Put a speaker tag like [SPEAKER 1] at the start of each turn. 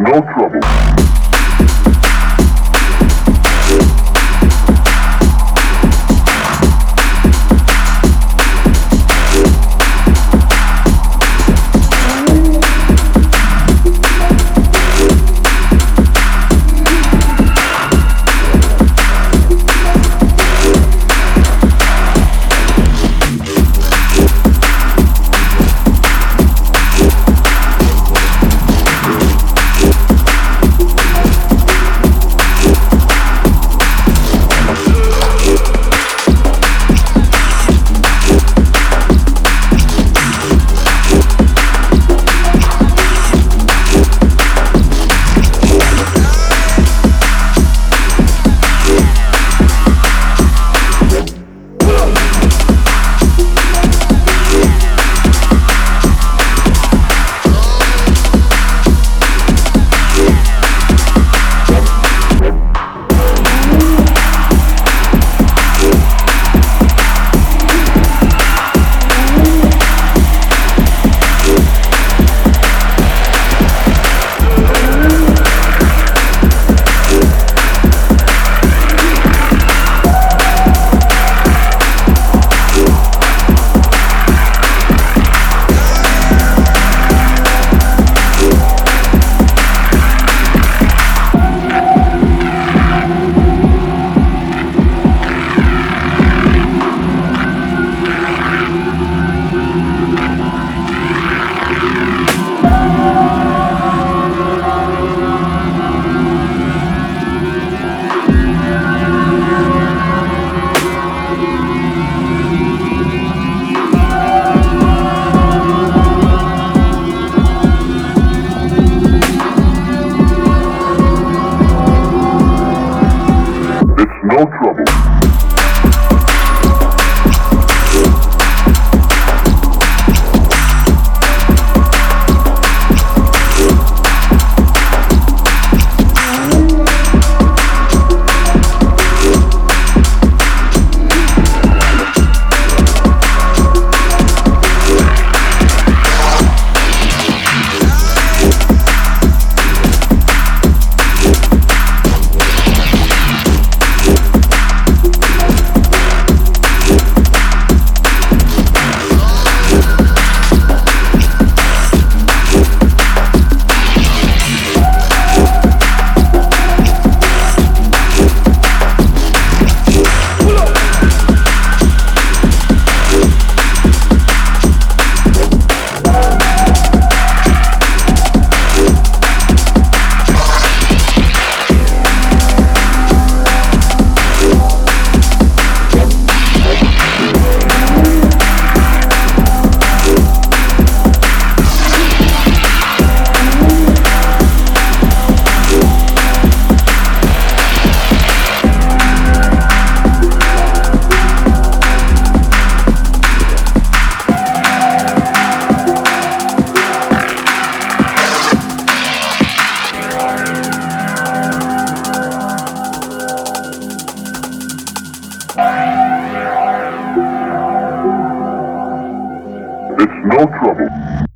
[SPEAKER 1] No trouble. No trouble. It's no trouble.